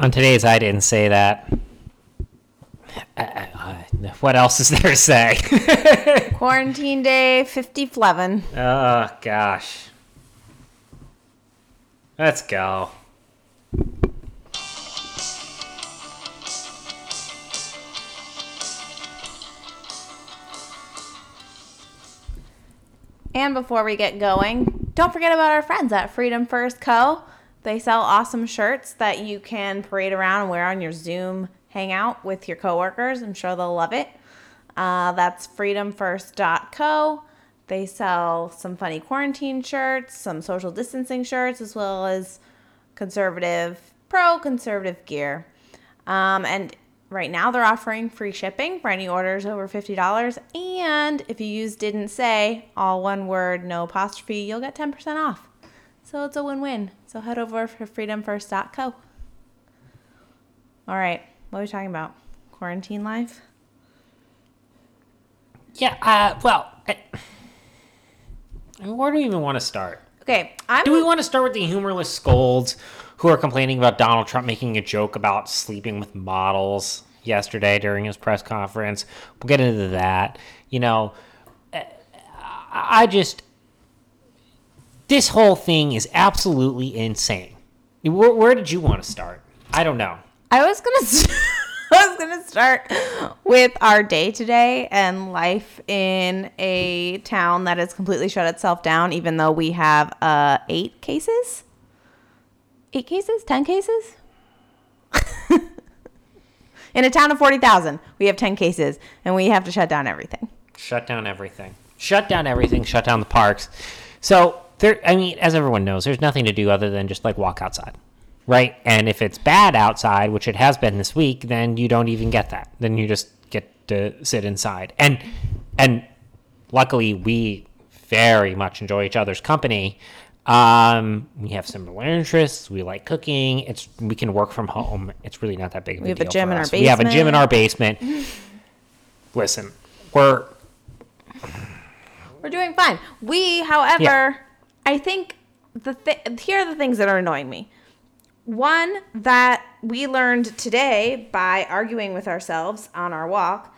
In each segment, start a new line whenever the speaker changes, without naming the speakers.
On today's, I didn't say that. I, I, I, what else is there to say?
Quarantine day 50
oh, gosh. Let's go.
And before we get going, don't forget about our friends at Freedom First Co. They sell awesome shirts that you can parade around and wear on your Zoom hangout with your coworkers. I'm sure they'll love it. Uh, that's freedomfirst.co. They sell some funny quarantine shirts, some social distancing shirts, as well as conservative, pro conservative gear. Um, and Right now, they're offering free shipping for any orders over $50. And if you use didn't say, all one word, no apostrophe, you'll get 10% off. So it's a win win. So head over for freedomfirst.co. All right, what are we talking about? Quarantine life?
Yeah, uh, well, I, I mean, where do we even want to start?
Okay, I'm.
Do we want to start with the humorless scolds who are complaining about Donald Trump making a joke about sleeping with models yesterday during his press conference? We'll get into that. You know, I just. This whole thing is absolutely insane. Where, where did you want to start? I don't know.
I was gonna. St- I was gonna start with our day today and life in a town that has completely shut itself down, even though we have uh, eight cases. Eight cases? Ten cases? in a town of forty thousand, we have ten cases, and we have to shut down everything.
Shut down everything. Shut down everything. Shut down the parks. So there. I mean, as everyone knows, there's nothing to do other than just like walk outside right? And if it's bad outside, which it has been this week, then you don't even get that. Then you just get to sit inside. And and luckily we very much enjoy each other's company. Um, we have similar interests. We like cooking. It's we can work from home. It's really not that big of a
We have
deal
a gym in our
us. We have a gym in our basement. Listen, we're
We're doing fine. We, however,
Yeah.
I think the th- here are the things that are annoying me. One that we learned today by arguing with ourselves on our walk.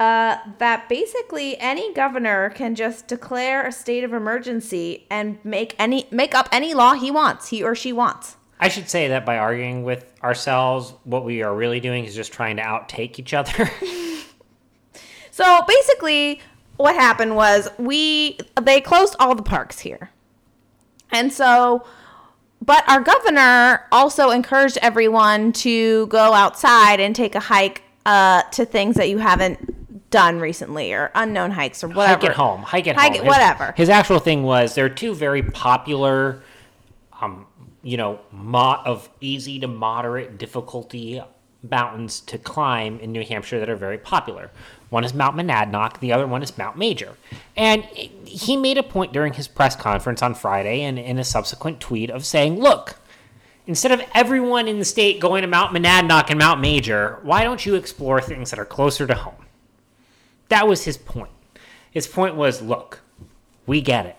Uh, that basically any governor can just declare a state of emergency and make any make up any law he wants, he or she wants.
I should say that by arguing with ourselves, what we are really doing is just trying to outtake each other.
So basically, what happened was we they closed all the parks here, and so, but our governor also encouraged everyone to go outside and take a hike uh, to things that you haven't done recently or unknown hikes or whatever.
hike at home. Hike at
Hike
home.
it- whatever.
His actual thing was there are two very popular, um, you know, mo- of easy to moderate difficulty mountains to climb in New Hampshire that are very popular. One is Mount Monadnock. The other one is Mount Major. And he made a point during his press conference on Friday and in a subsequent tweet of saying, "Look." Instead of everyone in the state going to Mount Monadnock and Mount Major, why don't you explore things that are closer to home? That was his point. His point was, look, we get it.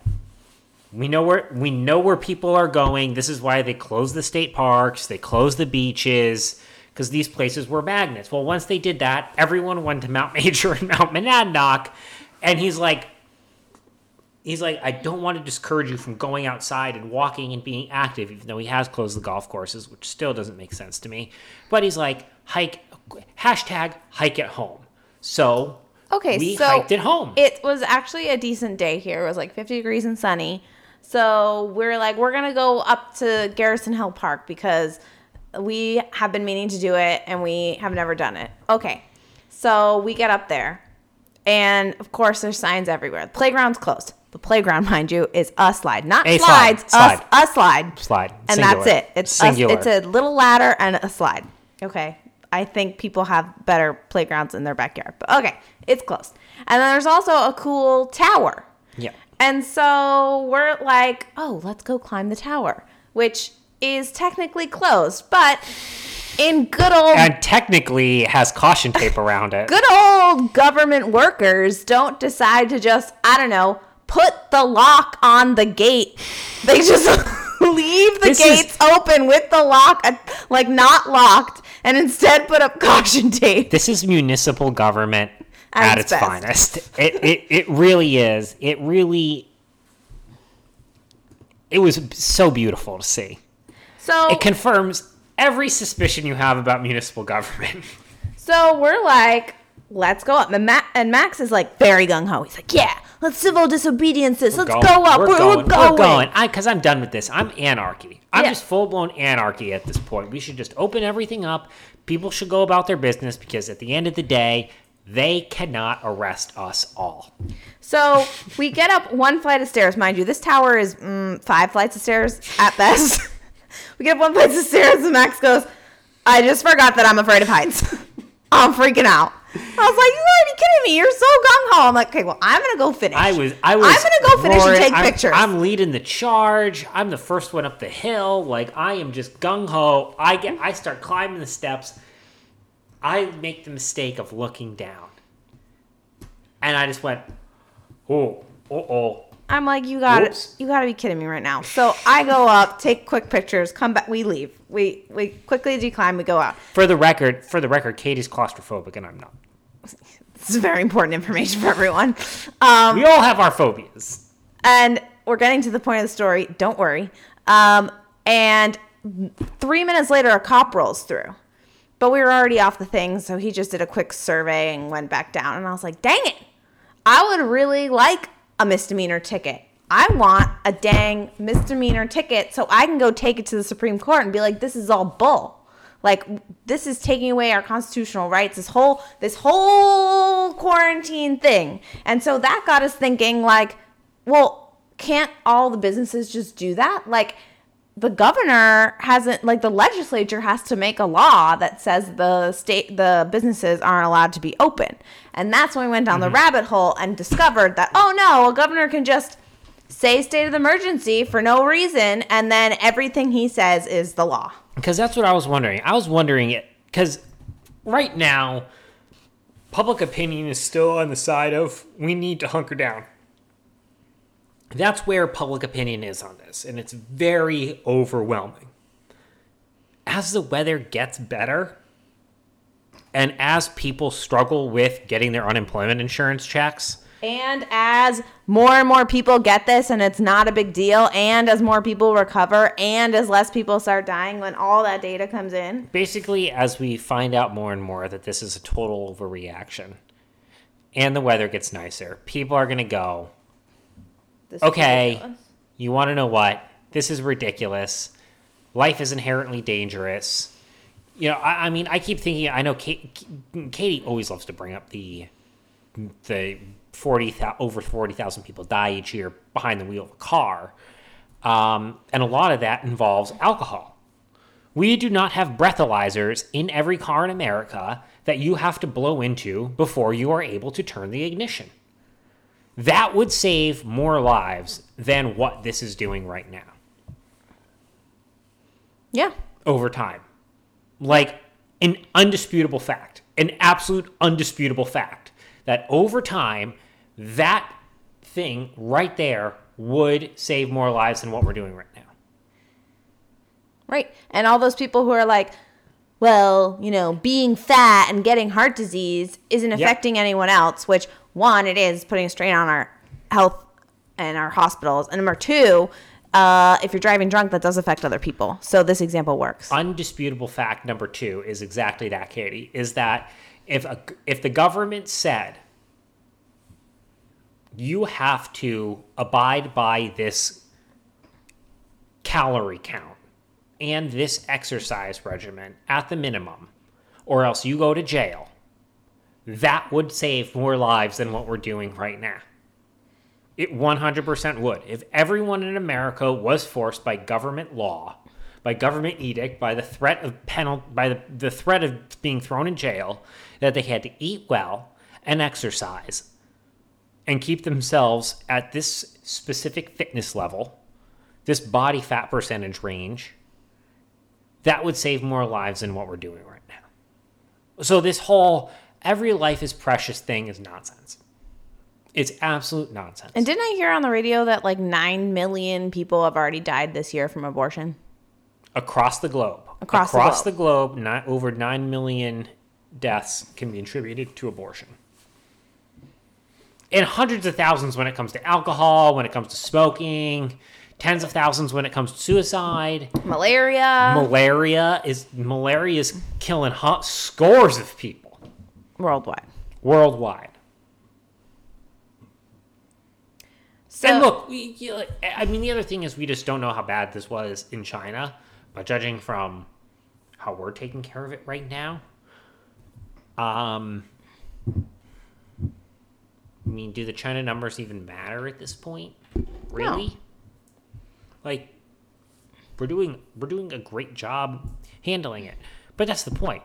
We know where we know where people are going. This is why they close the state parks, they close the beaches because these places were magnets. Well, once they did that, everyone went to Mount Major and Mount Monadnock, and he's like he's like I don't want to discourage you from going outside and walking and being active even though he has closed the golf courses, which still doesn't make sense to me. But he's like hike hashtag hike at home. So
Okay,
we
so
hiked at home.
It was actually a decent day here. It was like 50 degrees and sunny. So we're like, we're going to go up to Garrison Hill Park because we have been meaning to do it and we have never done it. Okay. So we get up there. And of course, there's signs everywhere. The playground's closed. The playground, mind you, is a slide, not
A slide,
slides,
slide.
A, a slide.
Slide.
And
Singular.
that's it. It's a,
Singular.
it's a little ladder and a slide. Okay. I think people have better playgrounds in their backyard. But okay, it's closed. And then there's also a cool tower.
yeah.
And so we're like, oh, let's go climb the tower, which is technically closed, but in good old
and technically has caution tape around it.
good old government workers don't decide to just, I don't know, put the lock on the gate. They just leave the
This is-
gates open with the lock, uh, like not locked, and instead put up caution tape.
This is municipal government
At
at,
its
its, finest. It, it it really is. It really. It was so beautiful to see.
So,
It confirms every suspicion you have about municipal government.
so we're like, let's go up. And, Ma- and Max is like very gung ho. He's like, yeah, let's civil disobedience this. Let's
Going-
go up. We're, we're going.
We're going. I because I'm done with this. I'm anarchy. I'm
Yeah.
just full blown anarchy at this point. We should just open everything up. People should go about their business because at the end of the day, they cannot arrest us all.
So we get up one flight of stairs, mind you. This tower is mm, five flights of stairs at best. we get up one flight of stairs, and Max goes, "I just forgot that I'm afraid of heights. I'm freaking out." I was like, "You gotta be kidding me! You're so gung ho." I'm like, "Okay, well, I'm gonna go finish.
I was. I was.
I'm gonna go finish and take
I'm-
pictures."
I'm leading the charge. I'm the first one up the hill. Like I am just gung ho. I get. I start climbing the steps. I make the mistake of looking down, and I just went, "Oh, oh, oh."
I'm like, "You got to You got to be kidding me right now." So I go up, take quick pictures, come back. We leave. We we quickly decline. We go out.
For the record, for the record, Katie's claustrophobic, and I'm not.
This is very important information for everyone. Um,
We all have our phobias.
and we're getting to the point of the story. Don't worry. Um, and three minutes later, a cop rolls through, but we were already off the thing, so he just did a quick survey and went back down. And I was like, "Dang it! I would really like a misdemeanor ticket. I want a dang misdemeanor ticket so I can go take it to the Supreme Court and be like, this is all bull." Like this is taking away our constitutional rights. This whole this whole quarantine thing, and so that got us thinking. Like, well, can't all the businesses just do that? Like, the governor hasn't, like, the legislature has to make a law that says the state, the businesses aren't allowed to be open. And that's when we went down the mm-hmm. rabbit hole and discovered that, oh no, a governor can just say state of emergency for no reason, and then everything he says is the law.
Because that's what I was wondering. I was wondering it because right now, public opinion is still on the side of we need to hunker down. That's where public opinion is on this, and it's very overwhelming. As the weather gets better, and as people struggle with getting their unemployment insurance checks,
And as more and more people get this and it's not a big deal, and as more people recover, and as less people start dying when all that data comes in,
basically as we find out more and more that this is a total overreaction and the weather gets nicer people are going to go
this
okay. you want to know what? This is ridiculous. Life is inherently dangerous. You know i, I mean i keep thinking i know Kate, katie always loves to bring up the the 40 thou- over 40,000 people die each year behind the wheel of a car. Um, and a lot of that involves alcohol. We do not have breathalyzers in every car in America that you have to blow into before you are able to turn the ignition. That would save more lives than what this is doing right now
Yeah.
over time. Like an undisputable fact, an absolute undisputable fact that over time, that thing right there would save more lives than what we're doing right now.
Right. And all those people who are like, well, you know, being fat and getting heart disease isn't affecting anyone else, which one, it is putting a strain on our health and our hospitals. And number two, uh, if you're driving drunk, that does affect other people. So this example works.
undisputable fact number two is exactly that, Katie. Is that if a, if the government said you have to abide by this calorie count and this exercise regimen at the minimum, or else you go to jail, that would save more lives than what we're doing right now. It 100% would. If everyone in America was forced by government law, by government edict, by the threat of penal, by the, the threat of being thrown in jail, that they had to eat well and exercise and keep themselves at this specific fitness level, this body fat percentage range, that would save more lives than what we're doing right now. So this whole every life is precious thing is nonsense. It's absolute nonsense.
And didn't I hear on the radio that like 9 million people have already died this year from abortion?
across the globe.
Across the
across the globe, not over nine million deaths can be attributed to abortion, and hundreds of thousands when it comes to alcohol, when it comes to smoking, tens of thousands when it comes to suicide.
Malaria
Malaria is malaria is killing hu- scores of people
worldwide.
worldwide.
So,
and look, we, you- I mean, the other thing is we just don't know how bad this was in China, but judging from how we're taking care of it right now, um, I mean, do the China numbers even matter at this point? Really? Like, we're doing we're doing a great job handling it, but that's the point.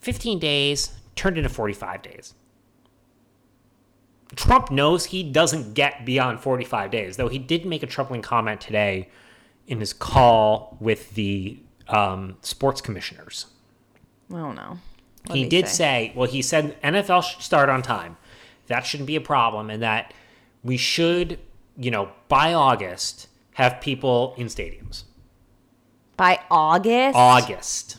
Fifteen days turned into forty-five days. Trump knows he doesn't get beyond 45 days, though he did make a troubling comment today in his call with the um, sports commissioners.
I don't know.
he did say? well, he said NFL should start on time. That shouldn't be a problem, and that we should, you know, by August, have people in stadiums.
by August.
August.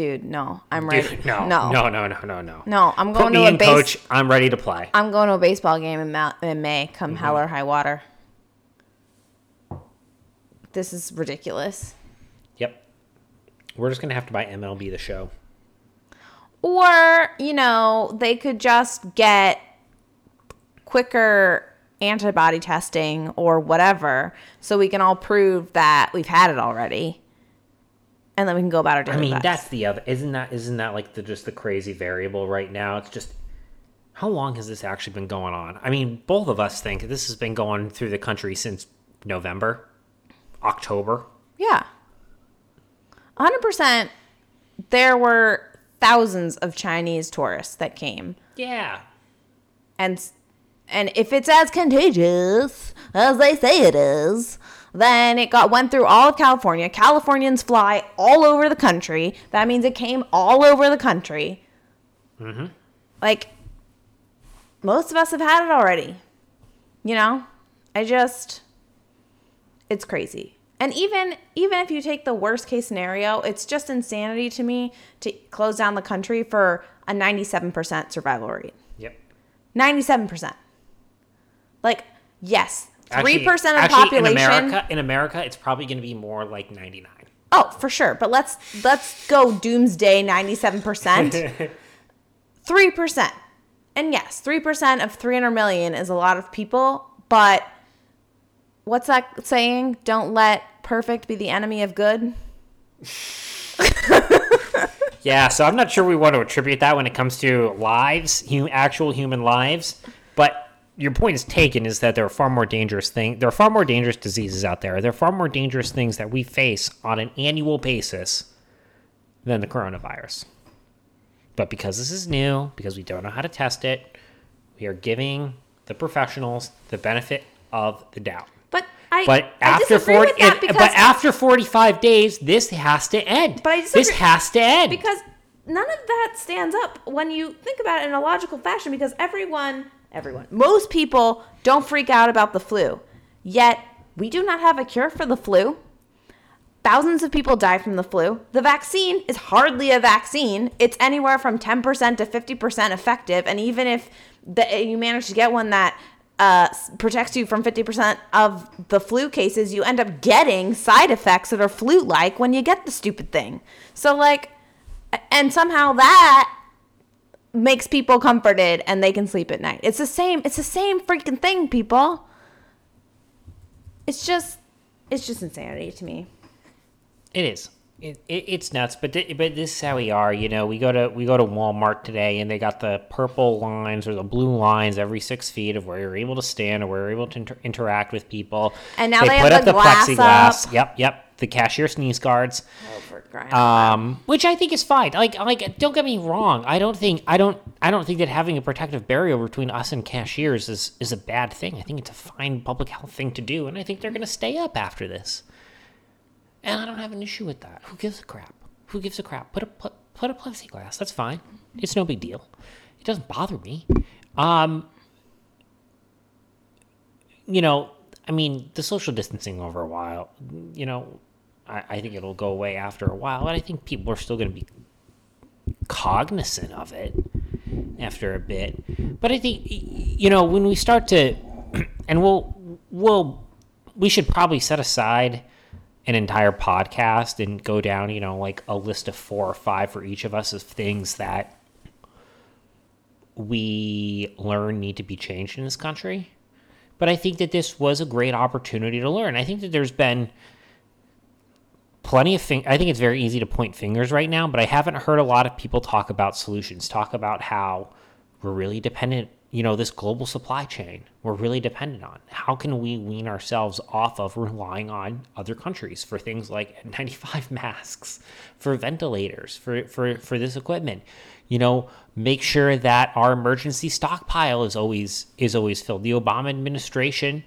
Dude, no. I'm ready.
Dude, no,
no.
no, no, no, no, no.
No, I'm
Put
going
me
to a
in,
base
coach. I'm ready to play.
I'm going to a baseball game in, Ma- in May, come
Mm-hmm.
hell or high water. This is ridiculous.
Yep. We're just gonna have to buy MLB the show.
Or, you know, they could just get quicker antibody testing or whatever so we can all prove that we've had it already. And then we can go about our daily
I mean, that's the other. Isn't that isn't that like the just the crazy variable right now? It's just how long has this actually been going on? I mean, both of us think this has been going through the country since November, October.
Yeah. 100% there were thousands of Chinese tourists that came.
Yeah.
And and if it's as contagious as they say it is, then it got went through all of California. Californians fly all over the country. That means it came all over the country. Mm-hmm. Like most of us have had it already. You know? I just it's crazy. And even even if you take the worst case scenario, it's just insanity to me to close down the country for a 97% survival rate.
Yep.
97%. Like, yes, 3% of
actually,
population.
in America. In America, it's probably going to be more like ninety nine.
Oh, for sure. But let's let's go doomsday 97%. 3%. And yes, 3% of 300 million is a lot of people, but what's that saying? Don't let perfect be the enemy of good.
Yeah, so I'm not sure we want to attribute that when it comes to lives, hu- actual human lives. But your point is taken is that there are far more dangerous things. There are far more dangerous diseases out there. There are far more dangerous things that we face on an annual basis than the coronavirus. But because this is new, because we don't know how to test it, we are giving the professionals the benefit of the doubt.
But I
But after
disagree
40,
with that
it-
because
but after 45 days, this has to end.
But I disagree, this
has to end.
because none of that stands up when you think about it in a logical fashion because everyone everyone. Most people don't freak out about the flu. Yet we do not have a cure for the flu. Thousands of people die from the flu. The vaccine is hardly a vaccine. It's anywhere from 10% to 50% effective. And even if the, you manage to get one that uh, protects you from 50% of the flu cases you end up getting side effects that are flu-like when you get the stupid thing. So like and somehow that makes people comforted and they can sleep at night. It's the same it's the same freaking thing, people. It's just it's just insanity to me.
It is. It, it, it's nuts, but th- but this is how we are. You know, we go to we go to Walmart today, and they got the purple lines or the blue lines every six feet of where you're able to stand or where you're able to inter- interact with people.
And now they put have the glass up.
Yep, yep. The cashier sneeze guards,
Oh, for crying out loud.
um, which I think is fine. Like like don't get me wrong. I don't think I don't I don't think that having a protective barrier between us and cashiers is is a bad thing. I think it's a fine public health thing to do, and I think they're going to stay up after this. And I don't have an issue with that. Who gives a crap? Who gives a crap? Put a put, put a plexiglass. That's fine. It's no big deal. It doesn't bother me. Um, you know, I mean, the social distancing over a while, you know, I, I think it'll go away after a while, but I think people are still going to be cognizant of it after a bit. But I think, you know, when we start to, and we'll, we'll, we should probably set aside an entire podcast and go down, you know, like a list of four or five for each of us of things that we learn need to be changed in this country. But I think that this was a great opportunity to learn. I think that there's been plenty of things. I think it's very easy to point fingers right now, but I haven't heard a lot of people talk about solutions, talk about how we're really dependent, you know, this global supply chain we're really dependent on. How can we wean ourselves off of relying on other countries for things like N95 masks, for ventilators, for, for, for this equipment? You know, make sure that our emergency stockpile is always is always filled. The Obama administration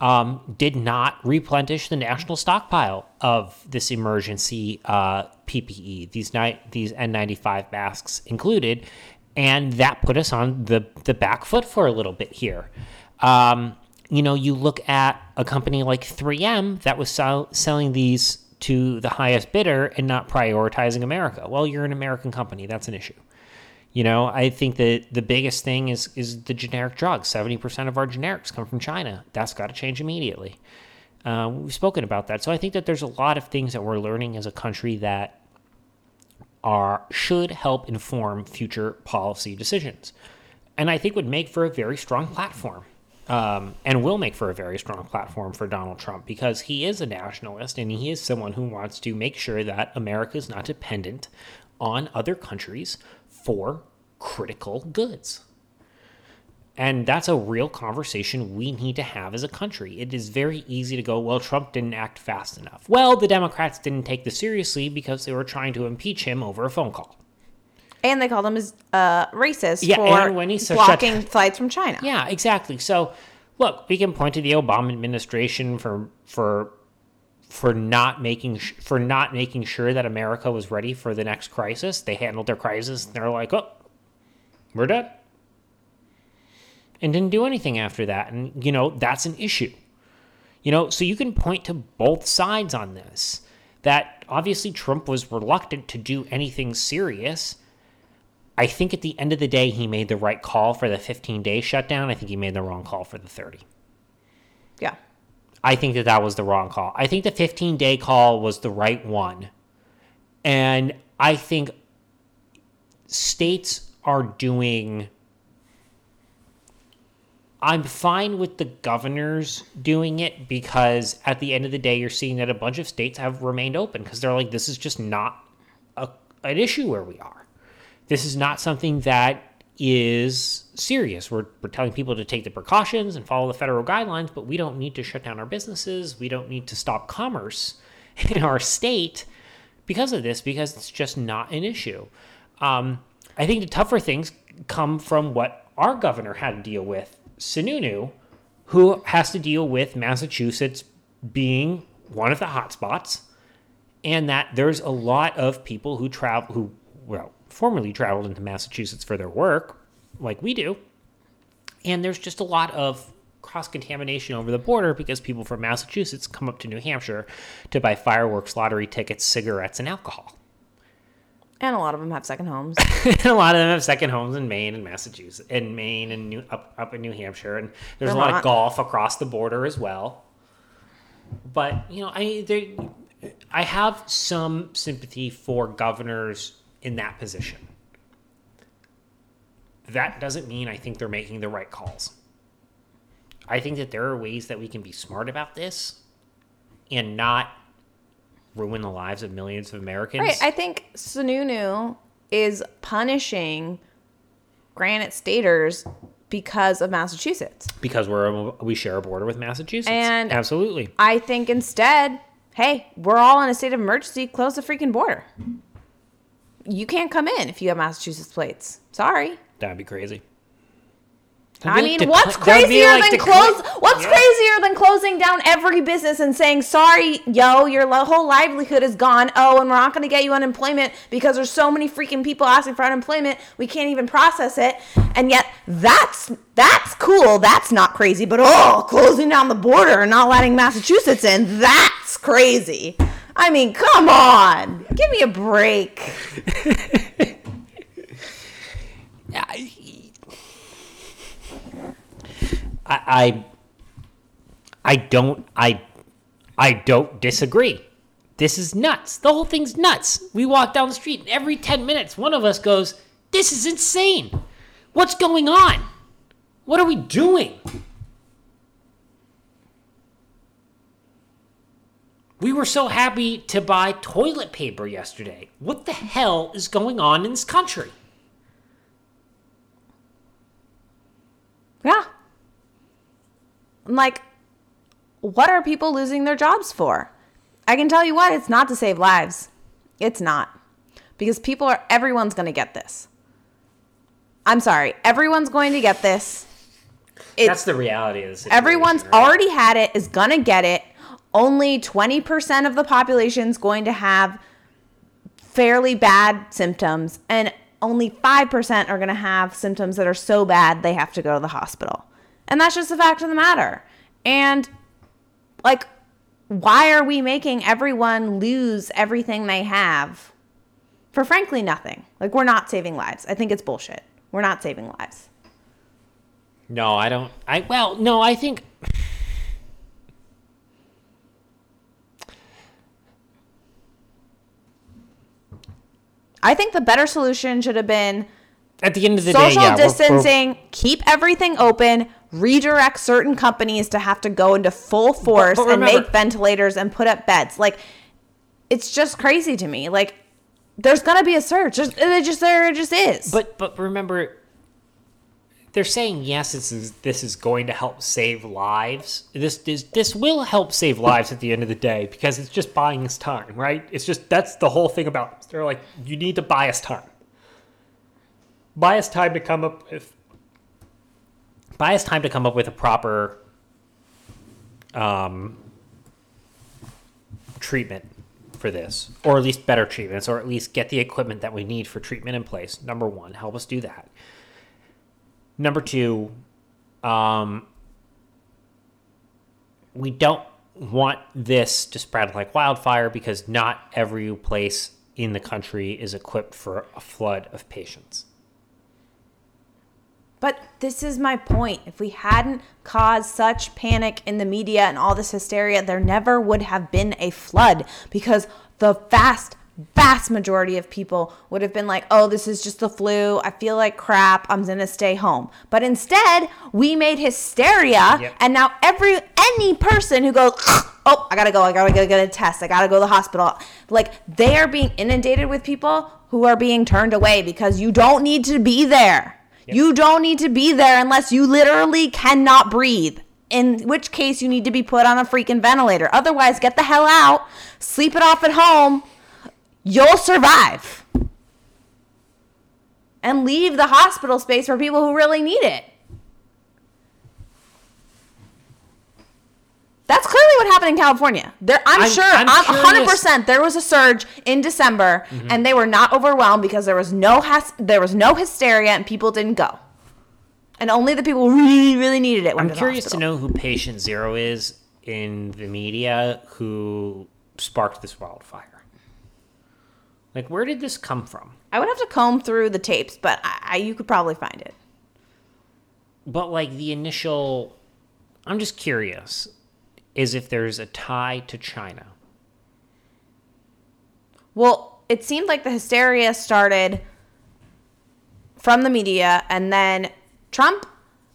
um, did not replenish the national stockpile of this emergency uh, PPE, these ni- these N95 masks included, and that put us on the the back foot for a little bit here. Um, you know, you look at a company like 3M that was sell- selling these to the highest bidder and not prioritizing America. Well, you're an American company. That's an issue. You know, I think that the biggest thing is is the generic drugs. Seventy percent of our generics come from China. That's got to change immediately. Uh, we've spoken about that, so I think that there's a lot of things that we're learning as a country that are should help inform future policy decisions, and I think would make for a very strong platform um, and will make for a very strong platform for Donald Trump because he is a nationalist and he is someone who wants to make sure that America is not dependent on other countries for critical goods. And that's a real conversation we need to have as a country. It is very easy to go, well, Trump didn't act fast enough. Well, the Democrats didn't take this seriously because they were trying to impeach him over a phone call.
And they called him uh, racist
Yeah,
for
when he
blocking flights from China.
Yeah, exactly. So, look, we can point to the Obama administration for for for not making for not making sure that America was ready for the next crisis. They handled their crisis. And they're like, oh, we're done, and didn't do anything after that. And you know that's an issue. You know, so you can point to both sides on this. That obviously Trump was reluctant to do anything serious. I think at the end of the day, he made the right call for the 15 day shutdown. I think he made the wrong call for the 30. I think that that was the wrong call. I think the 15 day call was the right one. And I think states are doing. I'm fine with the governors doing it because at the end of the day, you're seeing that a bunch of states have remained open because they're like, this is just not a, an issue where we are. This is not something that is serious. We're, we're telling people to take the precautions and follow the federal guidelines, but we don't need to shut down our businesses. We don't need to stop commerce in our state because of this, because it's just not an issue. Um, I think the tougher things come from what our governor had to deal with, Sununu, who has to deal with Massachusetts being one of the hotspots, and that there's a lot of people who travel, who well, formerly traveled into Massachusetts for their work, like we do, and there's just a lot of cross contamination over the border because people from Massachusetts come up to New Hampshire to buy fireworks, lottery tickets, cigarettes, and alcohol.
And a lot of them have second homes.
and a lot of them have second homes in Maine and Massachusetts, in Maine and New, up up in New Hampshire, and there's a lot of golf across the border as well. But you know, I there, I have some sympathy for governors in that position. That doesn't mean I think they're making the right calls. I think that there are ways that we can be smart about this and not ruin the lives of millions of Americans.
right. I think Sununu is punishing Granite Staters because of Massachusetts.
because we're we share a border with Massachusetts.
And-
absolutely,
I think instead, hey, we're all in a state of emergency. Close the freaking border. You can't come in if you have Massachusetts plates. Sorry.
that'd be crazy. That'd
I
be
mean,
like
what's crazier
like
than close? What's
Yeah.
crazier than closing down every business and saying, "Sorry, yo, your lo- whole livelihood is gone. Oh, and we're not going to get you unemployment because there's so many freaking people asking for unemployment. We can't even process it." And yet, that's that's cool. That's not crazy. But oh, closing down the border and not letting Massachusetts in—that's crazy. I mean, come on, give me a break.
I, I I don't I I don't disagree. This is nuts. The whole thing's nuts. We walk down the street and every 10 minutes one of us goes, "This is insane. What's going on? What are we doing?" We were so happy to buy toilet paper yesterday. What the hell is going on in this country?
Yeah. I'm like, what are people losing their jobs for? I can tell you what, it's not to save lives. It's not. Because people are, everyone's going to get this. I'm sorry, everyone's going to get this. It's,
That's the reality of situation.
everyone's
right?
already had it, is going to get it. Only 20% of the population is going to have fairly bad symptoms, and only 5% are going to have symptoms that are so bad they have to go to the hospital. And that's just the fact of the matter. And, like, why are we making everyone lose everything they have for frankly nothing? Like, we're not saving lives. I think it's bullshit. We're not saving lives.
No, I don't. I well, no, I think
I think the better solution should have been
at the end of the
social
day, yeah, we're- we're-
distancing, keep everything open, redirect certain companies to have to go into full force
but
and
remember-
make ventilators and put up beds. Like, it's just crazy to me. Like, there's gonna be a surge. There's, it just there it just is.
But but remember, they're saying yes. This is this is going to help save lives. This this this will help save lives at the end of the day because it's just buying us time, right? It's just that's the whole thing about. They're like, you need to buy us time. Buy us time to come up with. Buy us time to come up with a proper. Um, treatment for this, or at least better treatments, or at least get the equipment that we need for treatment in place. Number one, help us do that. Number two, um, we don't want this to spread like wildfire because not every place in the country is equipped for a flood of patients.
But this is my point. If we hadn't caused such panic in the media and all this hysteria, there never would have been a flood because the vast, vast majority of people would have been like, oh, this is just the flu. I feel like crap. I'm going to stay home. But instead, we made hysteria.
Yep.
And now every, any person who goes, oh, I got to go. I got to go get a test. I got to go to the hospital. Like they are being inundated with people who are being turned away because you don't need to be there. You don't need to be there unless you literally cannot breathe. In which case, you need to be put on a freaking ventilator. Otherwise, get the hell out, sleep it off at home. You'll survive. And leave the hospital space for people who really need it. That's clearly what happened in California. There, I'm,
I'm-
sure,
I'm
I'm, 100% there was a surge in December,
Mm-hmm.
and they were not overwhelmed because there was no has- there was no hysteria and people didn't go, and only the people really really needed it. Went
I'm
to the
curious to know who patient zero is in the media who sparked this wildfire. Like, where did this come from?
I would have to comb through the tapes, but I, I, you could probably find it.
But like the initial, I'm just curious, is if there's a tie to China.
Well, it seemed like the hysteria started from the media and then Trump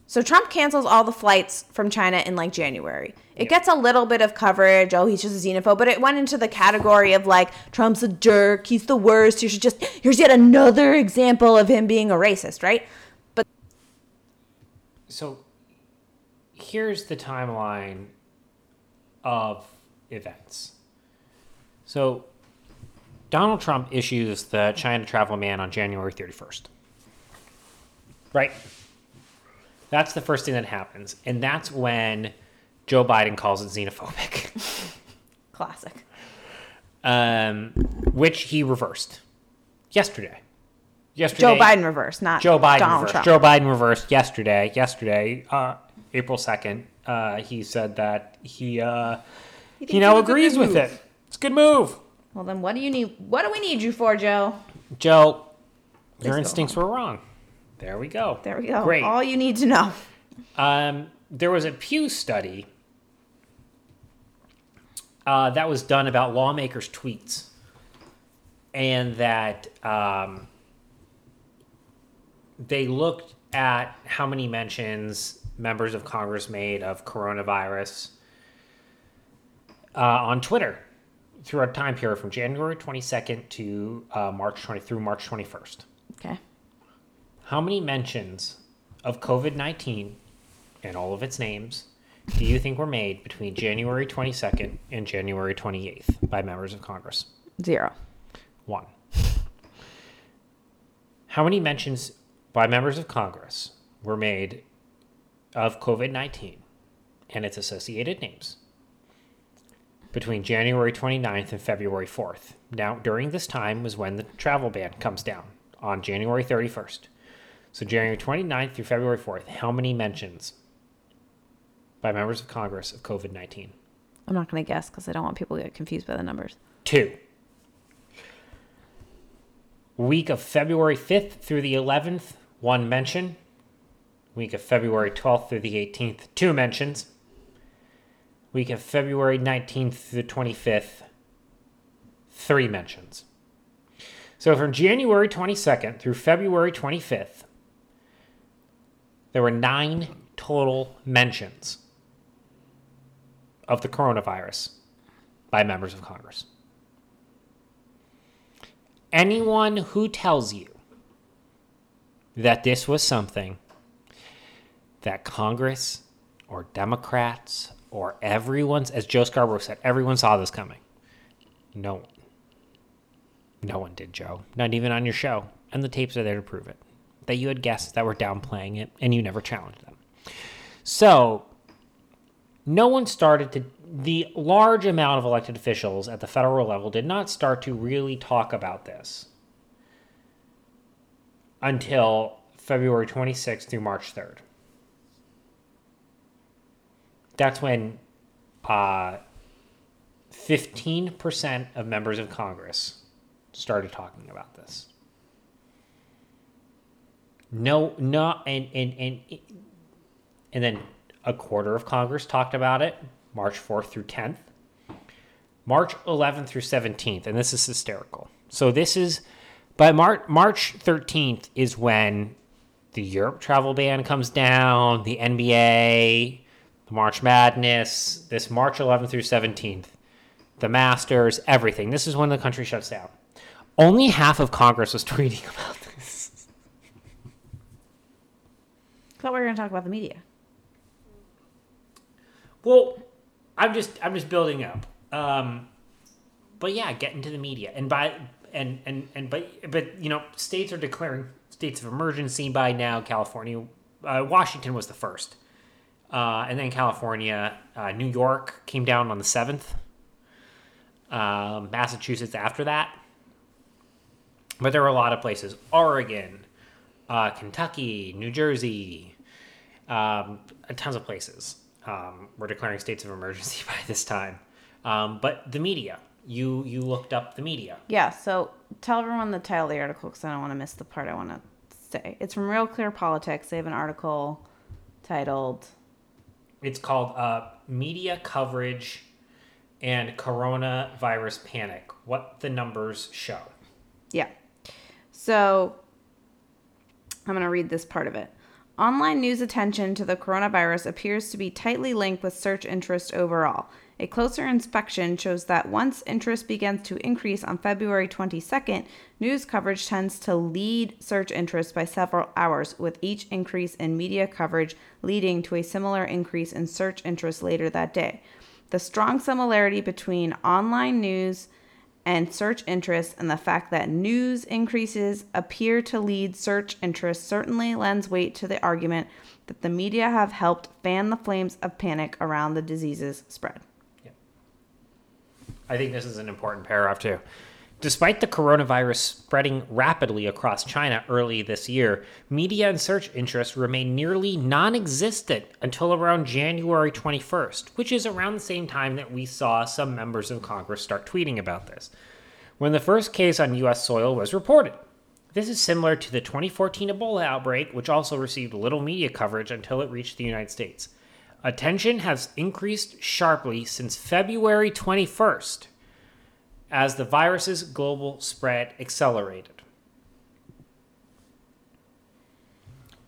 so Trump cancels all the flights from China in like January. It gets a little bit of coverage. Oh, he's just a xenophobe, but it went into the category of like Trump's a jerk. He's the worst. You should just here's yet another example of him being a racist, right? But
So here's the timeline of events. So Donald Trump issues the China travel ban on January 31st. Right? That's the first thing that happens. And that's when Joe Biden calls it xenophobic,
Classic.
um, which he reversed yesterday. Yesterday,
Joe Biden reverse, not
Joe Biden
Donald
reversed.
Trump.
Joe Biden reversed yesterday. Yesterday, uh, April second, uh, he said that he uh,
You
he now
it was a
agrees with
move?
it. It's a good move,
Well, then what do you need? What do we need you for, Joe?
Joe. Your instincts were wrong. There we go.
There we go.
Great.
All you need to know.
Um, there was a Pew study uh, that was done about lawmakers' tweets, and that um, they looked at how many mentions members of Congress made of coronavirus uh, on Twitter through a time period from January 22nd to uh, March 20 through March 21st.
Okay.
How many mentions of COVID 19 and all of its names do you think were made between January 22nd and January 28th by members of Congress?
Zero.
One. How many mentions by members of Congress were made of COVID 19 and its associated names between January 29th and February 4th? Now, during this time was when the travel ban comes down on January 31st. So, January 29th through February 4th, how many mentions by members of Congress of COVID 19?
I'm not going to guess because I don't want people to get confused by the numbers.
Two. Week of February 5th through the 11th, one mention. Week of February 12th through the 18th, two mentions. Week of February 19th through the 25th, three mentions. So from January 22nd through February 25th, there were nine total mentions of the coronavirus by members of Congress. Anyone who tells you that this was something that Congress or Democrats or everyone's, as Joe Scarborough said, everyone saw this coming. No one. No one did, Joe. Not even on your show. And the tapes are there to prove it. That you had guests that were downplaying it and you never challenged them. So, no one started to the large amount of elected officials at the federal level did not start to really talk about this until February 26th through March 3rd. That's when uh, 15% of members of Congress started talking about this. No, not, and, and, and, and then a quarter of Congress talked about it March 4th through 10th. March 11th through 17th, and this is hysterical. So this is by March March 13th is when the Europe travel ban comes down, the NBA, the March Madness, this March 11th through 17th, the Masters, everything. This is when the country shuts down. Only half of Congress was tweeting about this.
thought we were going to talk about the media.
Well, I'm just I'm just building up. Um, but yeah, get into the media and by and and and but but you know states are declaring states of emergency by now. California, uh, Washington was the first, uh, and then California, uh, New York came down on the seventh. Um, Massachusetts after that, but there were a lot of places: Oregon, uh, Kentucky, New Jersey, um, tons of places um, were declaring states of emergency by this time. Um, but the media, you you looked up the media.
Yeah, so tell everyone the title of the article because I don't want to miss the part I want to say. It's from Real Clear Politics. They have an article titled
It's called uh, "Media Coverage and Coronavirus Panic: What the Numbers Show."
Yeah. So I'm going to read this part of it. Online news attention to the coronavirus appears to be tightly linked with search interest overall. A closer inspection shows that once interest begins to increase on February 22nd, news coverage tends to lead search interest by several hours, with each increase in media coverage leading to a similar increase in search interest later that day. The strong similarity between online news and search interest, and the fact that news increases appear to lead search interest certainly lends weight to the argument that the media have helped fan the flames of panic around the disease's spread. Yeah.
I think this is an important paragraph too. Despite the coronavirus spreading rapidly across China early this year, media and search interest remained nearly non existent until around January 21st, which is around the same time that we saw some members of Congress start tweeting about this, when the first case on U.S. soil was reported. This is similar to the 2014 Ebola outbreak, which also received little media coverage until it reached the United States. Attention has increased sharply since February 21st as the virus's global spread accelerated.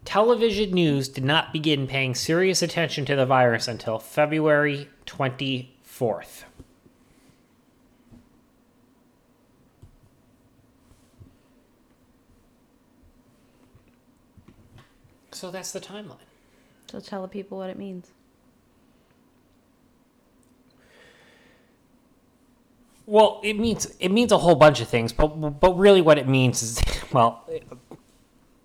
Television news did not begin paying serious attention to the virus until February 24th. So that's the timeline.
So tell the people what it means.
Well, it means it means a whole bunch of things, but but really what it means is well,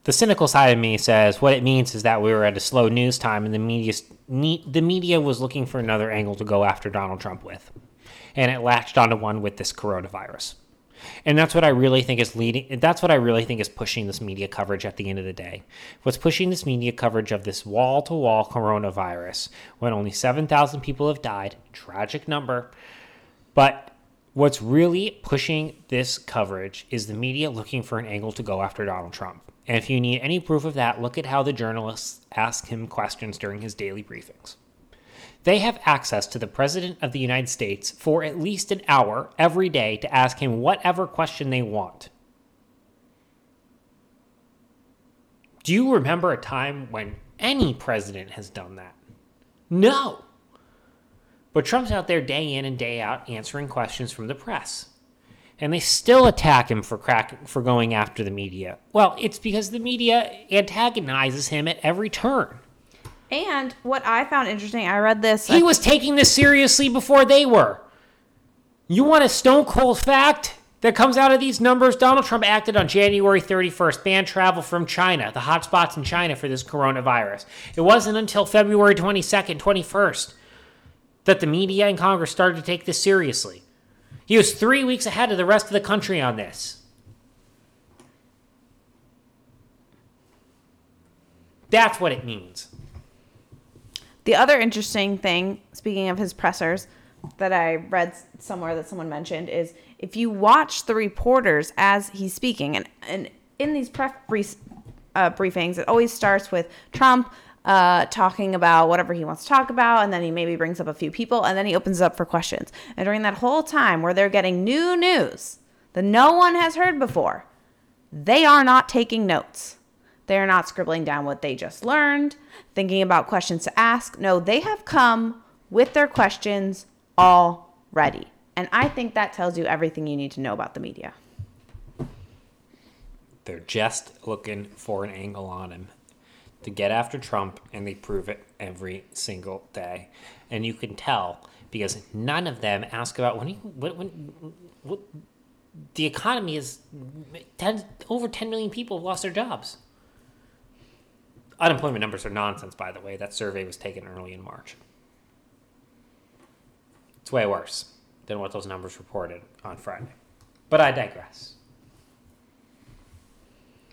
the cynical side of me says what it means is that we were at a slow news time and the media the media was looking for another angle to go after Donald Trump with. And it latched onto one with this coronavirus. And that's what I really think is leading that's what I really think is pushing this media coverage at the end of the day. What's pushing this media coverage of this wall-to-wall coronavirus when only 7,000 people have died, tragic number, but What's really pushing this coverage is the media looking for an angle to go after Donald Trump. And if you need any proof of that, look at how the journalists ask him questions during his daily briefings. They have access to the President of the United States for at least an hour every day to ask him whatever question they want. Do you remember a time when any president has done that? No. But Trump's out there day in and day out answering questions from the press. And they still attack him for crack for going after the media. Well, it's because the media antagonizes him at every turn.
And what I found interesting, I read this.
He was taking this seriously before they were. You want a stone cold fact that comes out of these numbers? Donald Trump acted on January 31st, banned travel from China, the hotspots in China for this coronavirus. It wasn't until February 22nd, 21st that the media and Congress started to take this seriously. He was three weeks ahead of the rest of the country on this. That's what it means.
The other interesting thing, speaking of his pressers, that I read somewhere that someone mentioned is if you watch the reporters as he's speaking, and, and in these press uh, briefings, it always starts with Trump uh, talking about whatever he wants to talk about, and then he maybe brings up a few people, and then he opens up for questions. And during that whole time where they're getting new news that no one has heard before, they are not taking notes. They are not scribbling down what they just learned, thinking about questions to ask. No, they have come with their questions already. And I think that tells you everything you need to know about the media.
They're just looking for an angle on him to get after Trump, and they prove it every single day. And you can tell because none of them ask about when, he, when, when the economy is 10, over 10 million people have lost their jobs. Unemployment numbers are nonsense, by the way. That survey was taken early in March. It's way worse than what those numbers reported on Friday. But I digress.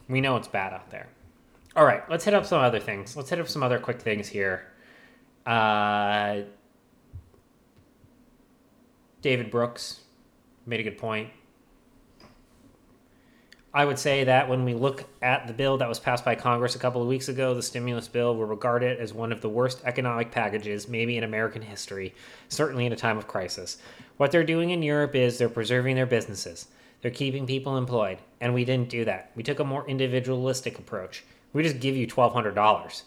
We know it's bad out there. All right, let's hit up some other things. Let's hit up some other quick things here. Uh, David Brooks made a good point. I would say that when we look at the bill that was passed by Congress a couple of weeks ago, the stimulus bill, will regard it as one of the worst economic packages, maybe in American history, certainly in a time of crisis. What they're doing in Europe is they're preserving their businesses, they're keeping people employed, and we didn't do that. We took a more individualistic approach we just give you $1,200.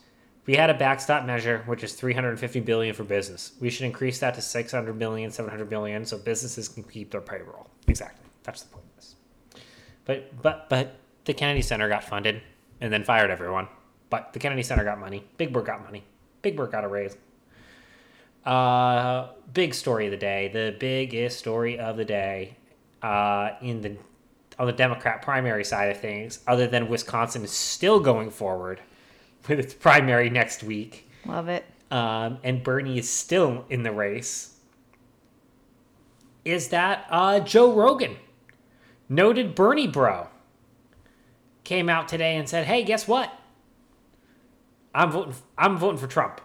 We had a backstop measure, which is 350 billion for business. We should increase that to 600 billion, 700 billion, so businesses can keep their payroll. Exactly. That's the point of this. But but but the Kennedy Center got funded and then fired everyone. But the Kennedy Center got money. Big Bird got money. Big Bird got a raise. Uh, big story of the day. The biggest story of the day. uh, in the on the Democrat primary side of things, other than Wisconsin is still going forward with its primary next week,
Love it.
um, and Bernie is still in the race, is that uh, Joe Rogan, noted Bernie bro, came out today and said, "Hey, guess what? I'm voting. I'm voting for Trump.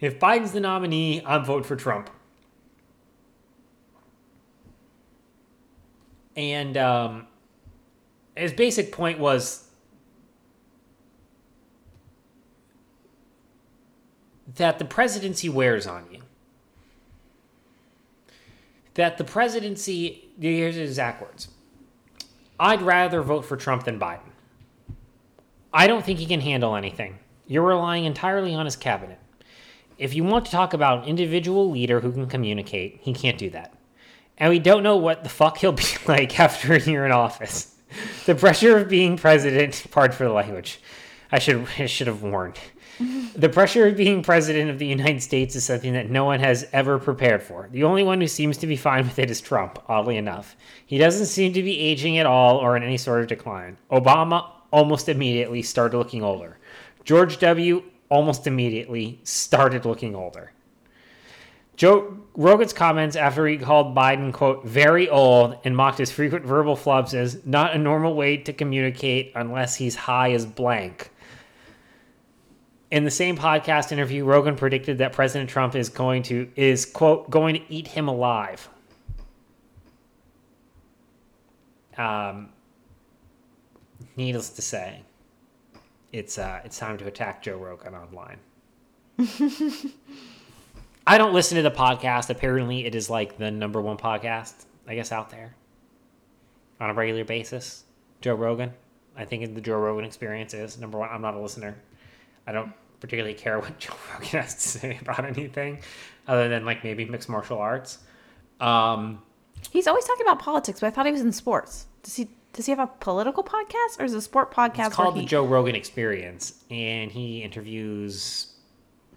If Biden's the nominee, I'm voting for Trump." And um, his basic point was that the presidency wears on you. That the presidency, here's his exact words I'd rather vote for Trump than Biden. I don't think he can handle anything. You're relying entirely on his cabinet. If you want to talk about an individual leader who can communicate, he can't do that. And we don't know what the fuck he'll be like after a year in office. The pressure of being president, pardon for the language, I should I should have warned. The pressure of being president of the United States is something that no one has ever prepared for. The only one who seems to be fine with it is Trump, oddly enough. He doesn't seem to be aging at all or in any sort of decline. Obama almost immediately started looking older. George W. almost immediately started looking older. Joe Rogan's comments after he called Biden, quote, very old and mocked his frequent verbal flubs as not a normal way to communicate unless he's high as blank. In the same podcast interview, Rogan predicted that President Trump is going to is quote going to eat him alive. Um, needless to say, it's uh, it's time to attack Joe Rogan online. I don't listen to the podcast. Apparently, it is like the number one podcast, I guess, out there on a regular basis. Joe Rogan. I think the Joe Rogan experience is number one. I'm not a listener. I don't particularly care what Joe Rogan has to say about anything, other than like maybe mixed martial arts. Um,
He's always talking about politics, but I thought he was in sports. Does he? Does he have a political podcast or is it a sport podcast?
it's called
where
the Joe Rogan Experience, and he interviews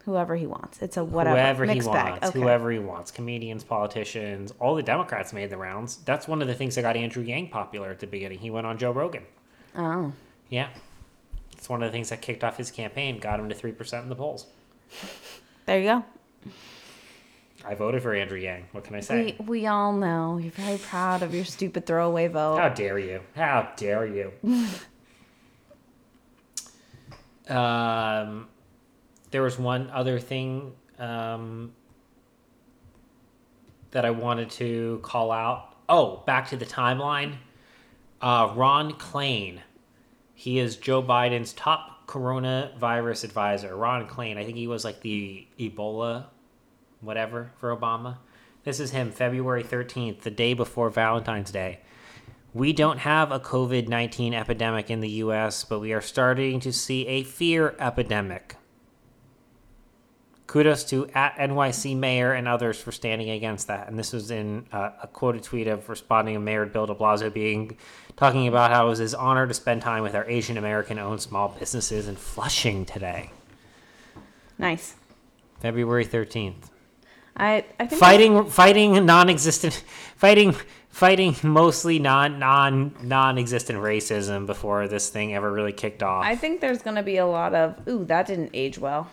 whoever he wants. It's a whatever
whoever he wants,
bag. Okay.
whoever he wants, comedians, politicians, all the Democrats made the rounds. That's one of the things that got Andrew Yang popular at the beginning. He went on Joe Rogan.
Oh,
Yeah, it's one of the things that kicked off his campaign, got him to three percent in the polls.
there you go.
I voted for Andrew Yang. What can I say?
We we all know you're very proud of your stupid throwaway vote.
How dare you? How dare you? um, there was one other thing um, that I wanted to call out. Oh, back to the timeline. Uh, Ron Klain. He is Joe Biden's top coronavirus advisor. Ron Klain. I think he was like the Ebola, whatever, for Obama. This is him, February 13th, the day before Valentine's Day. We don't have a COVID 19 epidemic in the US, but we are starting to see a fear epidemic. Kudos to at NYC Mayor and others for standing against that. And this was in uh, a quoted tweet of responding to Mayor Bill de Blasio being talking about how it was his honor to spend time with our Asian American owned small businesses in Flushing today,
Nice.
February 13th.
I I think
fighting fighting non-existent fighting fighting mostly non non non-existent racism before this thing ever really kicked off.
I think there's gonna be a lot of ooh that didn't age well.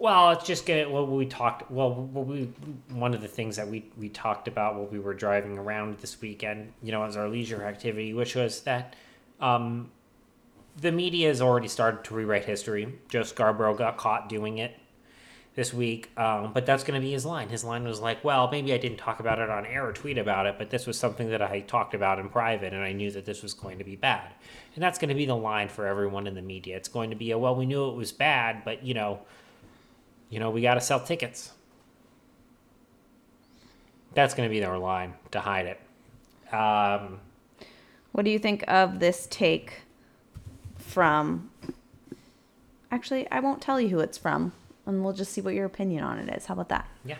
Well, it's just get what we talked. Well, we one of the things that we we talked about while we were driving around this weekend, you know, as our leisure activity, which was that um, the media has already started to rewrite history. Joe Scarborough got caught doing it this week, um, but that's going to be his line. His line was like, "Well, maybe I didn't talk about it on air or tweet about it, but this was something that I talked about in private, and I knew that this was going to be bad." And that's going to be the line for everyone in the media. It's going to be a, "Well, we knew it was bad, but you know." You know, we got to sell tickets. That's going to be their line to hide it. Um,
What do you think of this take from? Actually, I won't tell you who it's from, and we'll just see what your opinion on it is. How about that?
yeah.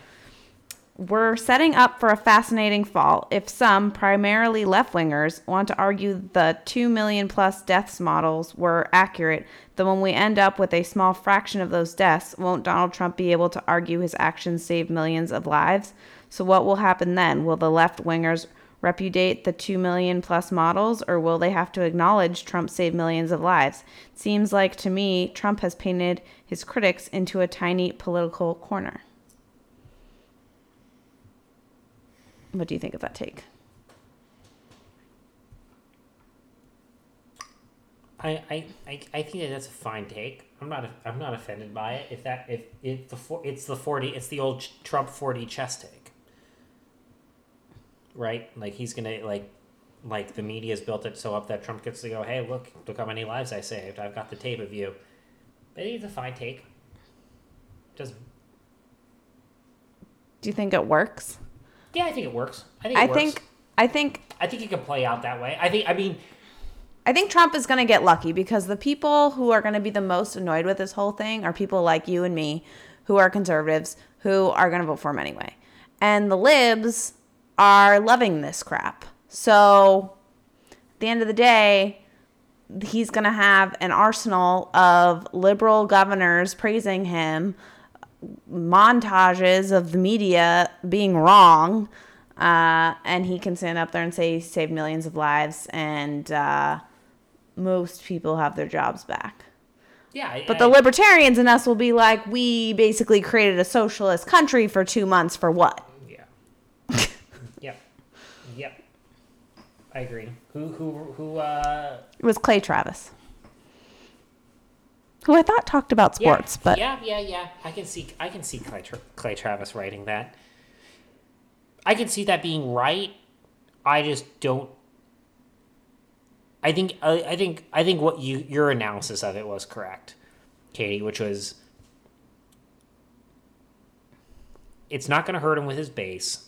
We're setting up for a fascinating fall if some, primarily left wingers, want to argue the 2 million plus deaths models were accurate, then when we end up with a small fraction of those deaths, won't Donald Trump be able to argue his actions saved millions of lives? So, what will happen then? Will the left wingers repudiate the 2 million plus models, or will they have to acknowledge Trump saved millions of lives? Seems like to me, Trump has painted his critics into a tiny political corner. What do you think of that take?
I, I, I, I think that that's a fine take. I'm not I'm not offended by it. If that if if the for, it's the forty it's the old Trump 4D chess take, right? Like he's gonna like like the media's built it so up that Trump gets to go, hey look look how many lives I saved. I've got the tape of you. Think it's a fine take. Does
Do you think it works?
Yeah, I think it works. I think it
I
works.
think I think
I think it can play out that way. I think I mean
I think Trump is going to get lucky because the people who are going to be the most annoyed with this whole thing are people like you and me who are conservatives who are going to vote for him anyway. And the libs are loving this crap. So at the end of the day, he's going to have an arsenal of liberal governors praising him, montages of the media being wrong. Uh, and he can stand up there and say he saved millions of lives and uh, most people have their jobs back.
yeah. I-
But
I-
the libertarians in us will be like, we basically created a socialist country for two months for what?
Yeah. yep. Yep. I agree. Who who who uh
It was Clay Travis, who I thought talked about sports,
yeah,
but
Yeah, yeah, yeah. I can see I can see Clay, Tra- Clay Travis writing that. I can see that being right. I just don't I think I, I think I think what you your analysis of it was correct, Katie, which was it's not going to hurt him with his base.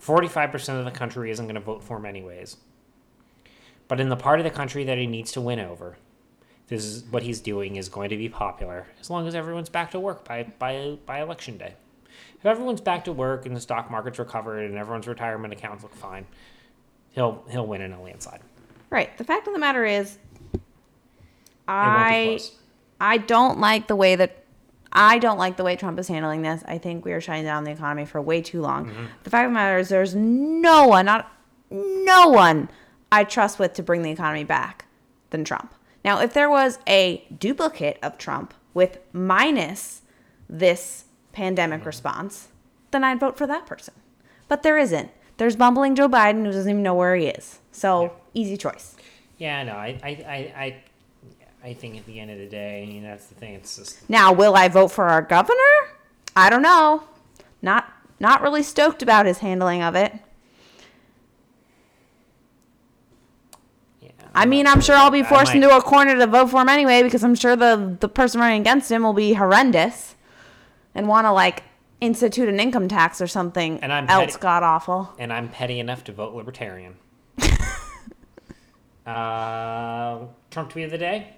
45% of the country isn't going to vote for him anyways. But in the part of the country that he needs to win over, this is what he's doing is going to be popular as long as everyone's back to work by by by election day. If everyone's back to work and the stock market's recovered and everyone's retirement accounts look fine, he'll he'll win in a landslide.
right. The fact of the matter is,
It won't be
I. I don't like the way that I don't like the way Trump is handling this. I think we are shutting down the economy for way too long.
Mm-hmm.
The fact of the matter is, there's no one, not no one, I trust with to bring the economy back than Trump. Now, if there was a duplicate of Trump with minus this pandemic response, then I'd vote for that person. But there isn't. There's bumbling Joe Biden who doesn't even know where he is. So easy choice.
Yeah, no, I I I I, I think at the end of the day, you know, that's the thing. It's just
Now, will I vote for our governor? I don't know. Not not really stoked about his handling of it.
yeah.
I mean, I'm sure I'll be forced into a corner to vote for him anyway because I'm sure the the person running against him will be horrendous and want to like institute an income tax or something
And I'm
else
petty-
god awful.
and I'm petty enough to vote libertarian. uh, Trump tweet of the day.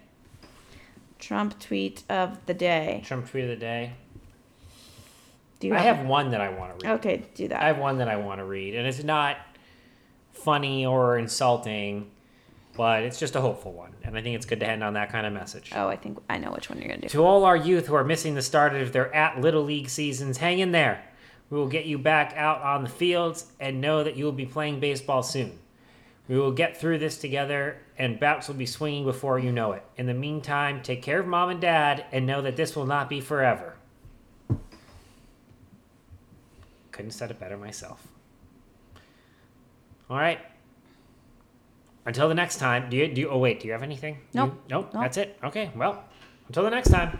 Trump tweet of the day.
Trump tweet of the day.
Do you
I
have?
have one that I want to read.
okay, do that.
I have one that I want to read, and it's not funny or insulting, but it's just a hopeful one, and I think it's good to end on that kind of message.
oh, I think I know which one you're gonna do.
To all our youth who are missing the start of their at Little League seasons, hang in there. We will get you back out on the fields and know that you will be playing baseball soon. We will get through this together and bats will be swinging before you know it. In the meantime, take care of mom and dad and know that this will not be forever. Couldn't have said it better myself. All right. Until the next time, do you do you, oh wait, do you have anything?
Nope.
You- nope.
Nope.
That's it. Okay. Well, until the next time.